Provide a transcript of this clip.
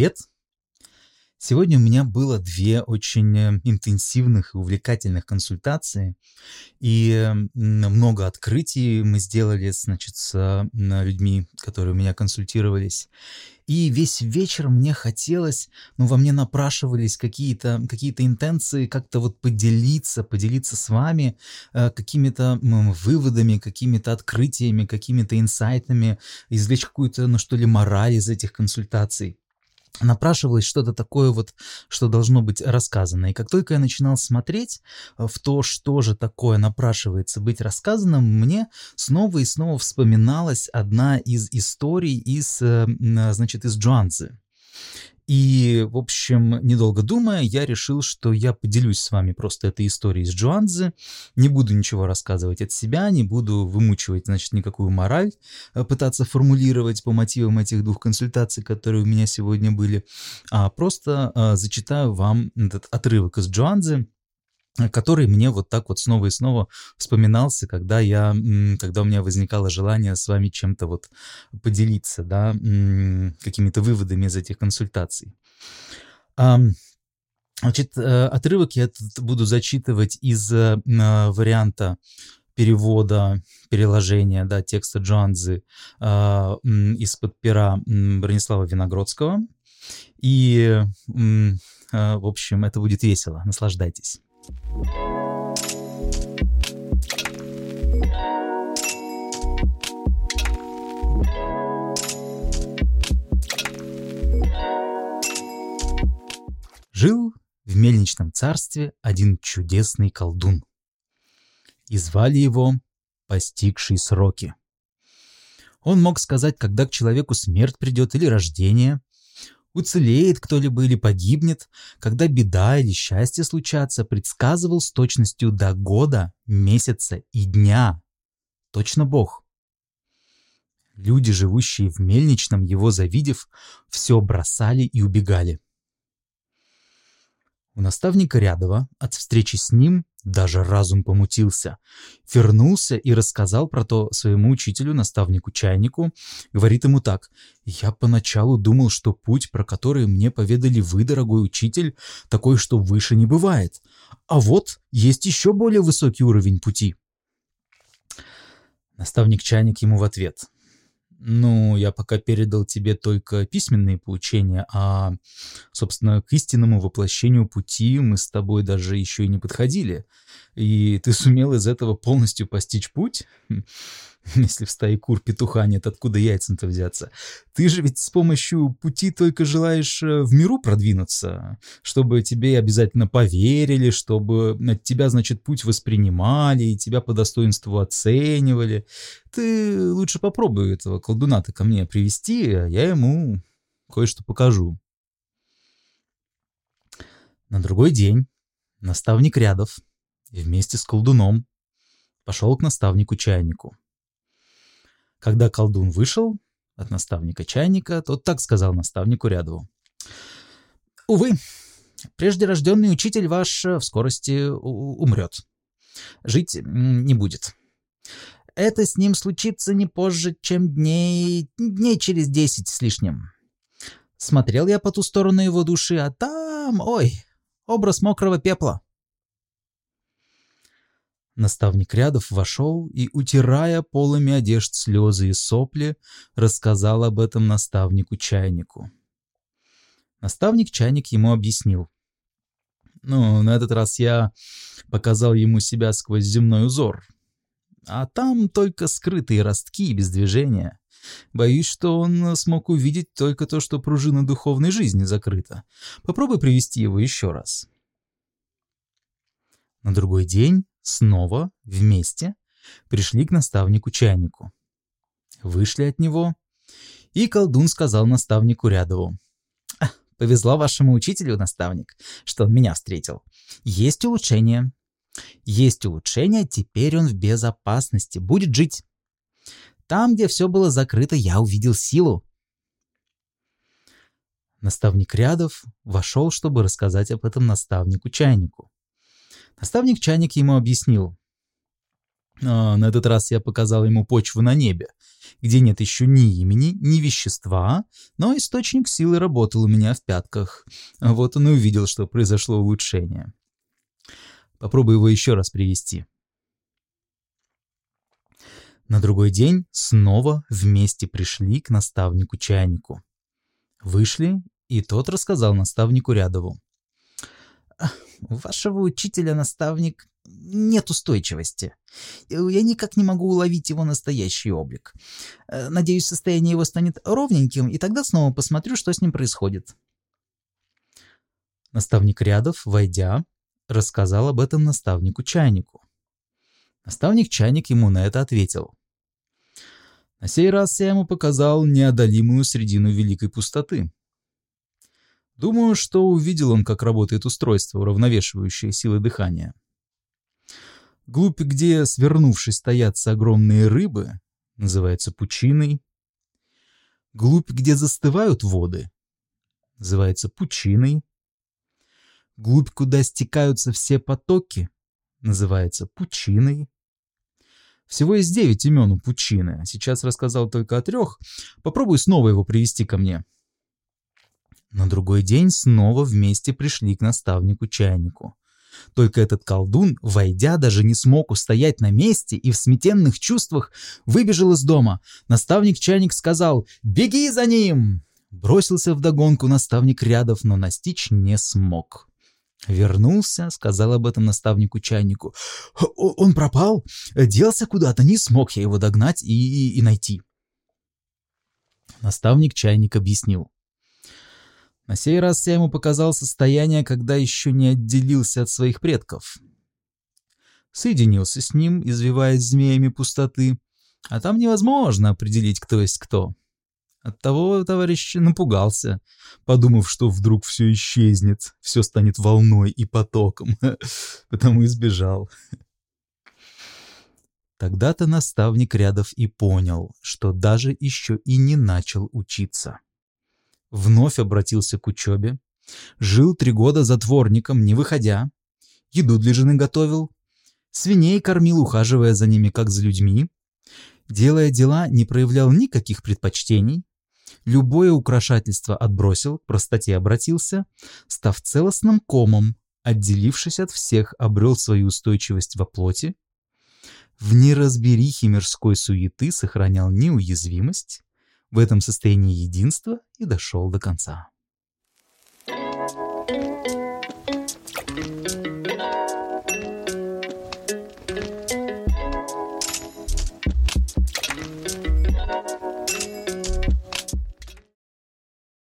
Привет! Сегодня у меня было две очень э, интенсивных и увлекательных консультации, и много открытий мы сделали, значит, с людьми, которые у меня консультировались. И весь вечер мне хотелось, ну, во мне напрашивались какие-то какие интенции, как-то вот поделиться, поделиться с вами э, какими-то выводами, какими-то открытиями, какими-то инсайтами, извлечь какую-то, ну, что ли, мораль из этих консультаций напрашивалось что-то такое вот, что должно быть рассказано. И как только я начинал смотреть э, в то, что же такое напрашивается быть рассказанным, мне снова и снова вспоминалась одна из историй из, э, значит, из Джуанци. И, в общем, недолго думая, я решил, что я поделюсь с вами просто этой историей из Джуанзы. Не буду ничего рассказывать от себя, не буду вымучивать, значит, никакую мораль, э, пытаться формулировать по мотивам этих двух консультаций, которые у меня сегодня были, а просто а, зачитаю вам этот отрывок из Джуанзы, который мне вот так вот снова и снова вспоминался, когда я, когда у меня возникало желание с вами чем-то вот поделиться, да, какими-то выводами из этих консультаций. Значит, э, отрывок я буду зачитывать из э, варианта перевода, переложения да, текста Джоанзы а, из-под пера Бронислава Виногродского. И, в общем, это будет весело. Наслаждайтесь. Жил в мельничном царстве один чудесный колдун. И звали его «Постигший сроки». Он мог сказать, когда к человеку смерть придет или рождение, уцелеет кто-либо или погибнет, когда беда или счастье случатся, предсказывал с точностью до года, месяца и дня. Точно Бог. Люди, живущие в Мельничном, его завидев, все бросали и убегали. У наставника Рядова от встречи с ним даже разум помутился. Вернулся и рассказал про то своему учителю, наставнику Чайнику. Говорит ему так. «Я поначалу думал, что путь, про который мне поведали вы, дорогой учитель, такой, что выше не бывает. А вот есть еще более высокий уровень пути». Наставник Чайник ему в ответ. Ну, я пока передал тебе только письменные поучения, а, собственно, к истинному воплощению пути мы с тобой даже еще и не подходили. И ты сумел из этого полностью постичь путь? Если в стае кур петуха нет, откуда яйцам-то взяться? Ты же ведь с помощью пути только желаешь э, в миру продвинуться, чтобы тебе обязательно поверили, чтобы от тебя, значит, путь воспринимали и тебя по достоинству оценивали. Ты лучше попробуй этого колдуна-то ко мне привести, а я ему кое-что покажу. На другой день наставник Рядов вместе с колдуном пошел к наставнику Чайнику. Когда колдун вышел от наставника Чайника, тот так сказал наставнику Рядову. «Увы, прежде рожденный учитель ваш в скорости умрет. Жить не будет. Это с ним случится не позже, чем дней, дней через десять с лишним. Смотрел я по ту сторону его души, а там, ой, образ мокрого пепла. Наставник Рядов вошел и, утирая полами одежд слезы и сопли, рассказал об этом наставнику Чайнику. Наставник Чайник ему объяснил. Ну, на этот раз я показал ему себя сквозь земной узор. А там только скрытые ростки без движения. Боюсь, что он смог увидеть только то, что пружина духовной жизни закрыта. Попробуй привести его еще раз. На другой день снова вместе пришли к наставнику Чайнику. Вышли от него, и колдун сказал наставнику Рядову. «Повезло вашему учителю, наставник, что он меня встретил. Есть улучшение. Есть улучшение, теперь он в безопасности, будет жить. Там, где все было закрыто, я увидел силу. Наставник Рядов вошел, чтобы рассказать об этом наставнику Чайнику. Наставник Чайник ему объяснил. «А, на этот раз я показал ему почву на небе. где нет еще ни имени, ни вещества, но источник силы работал у меня в пятках. Вот он и увидел, что произошло улучшение. Попробую его еще раз привести. На другой день снова вместе пришли к наставнику-чайнику. Вышли, и тот рассказал наставнику Рядову. «У вашего учителя-наставник нет устойчивости. Я никак не могу уловить его настоящий облик. Надеюсь, состояние его станет ровненьким, и тогда снова посмотрю, что с ним происходит». Наставник Рядов, войдя, рассказал об этом наставнику-чайнику. Наставник-чайник ему на это ответил. На сей раз я ему показал неодолимую средину великой пустоты. Думаю, что увидел он, как работает устройство, уравновешивающее силы дыхания. Глубь, где, свернувшись, стоятся огромные рыбы, называется пучиной. Глубь, где застывают воды, называется пучиной. Глубь, куда стекаются все потоки, называется пучиной. Всего есть девять имен у Пучины. Сейчас рассказал только о трех. Попробуй снова его привести ко мне. На другой день снова вместе пришли к наставнику-чайнику. Только этот колдун, войдя, даже не смог устоять на месте и в сметенных чувствах выбежал из дома. Наставник-чайник сказал «Беги за ним!» Бросился вдогонку наставник рядов, но настичь не смог. Вернулся, сказал об этом наставнику-чайнику. Он пропал, делся куда-то, не смог я его догнать и, и, и найти. Наставник-чайник объяснил. На сей раз я ему показал состояние, когда еще не отделился от своих предков. Соединился с ним, извиваясь змеями пустоты, а там невозможно определить, кто есть кто. Оттого товарищ напугался, подумав, что вдруг все исчезнет, все станет волной и потоком, потому и сбежал. Тогда-то наставник Рядов и понял, что даже еще и не начал учиться. Вновь обратился к учебе, жил три года затворником, не выходя, еду для жены готовил, свиней кормил, ухаживая за ними, как за людьми, делая дела, не проявлял никаких предпочтений, любое украшательство отбросил, к простоте обратился, став целостным комом, отделившись от всех, обрел свою устойчивость во плоти, в неразберихе мирской суеты сохранял неуязвимость, в этом состоянии единства и дошел до конца. thank you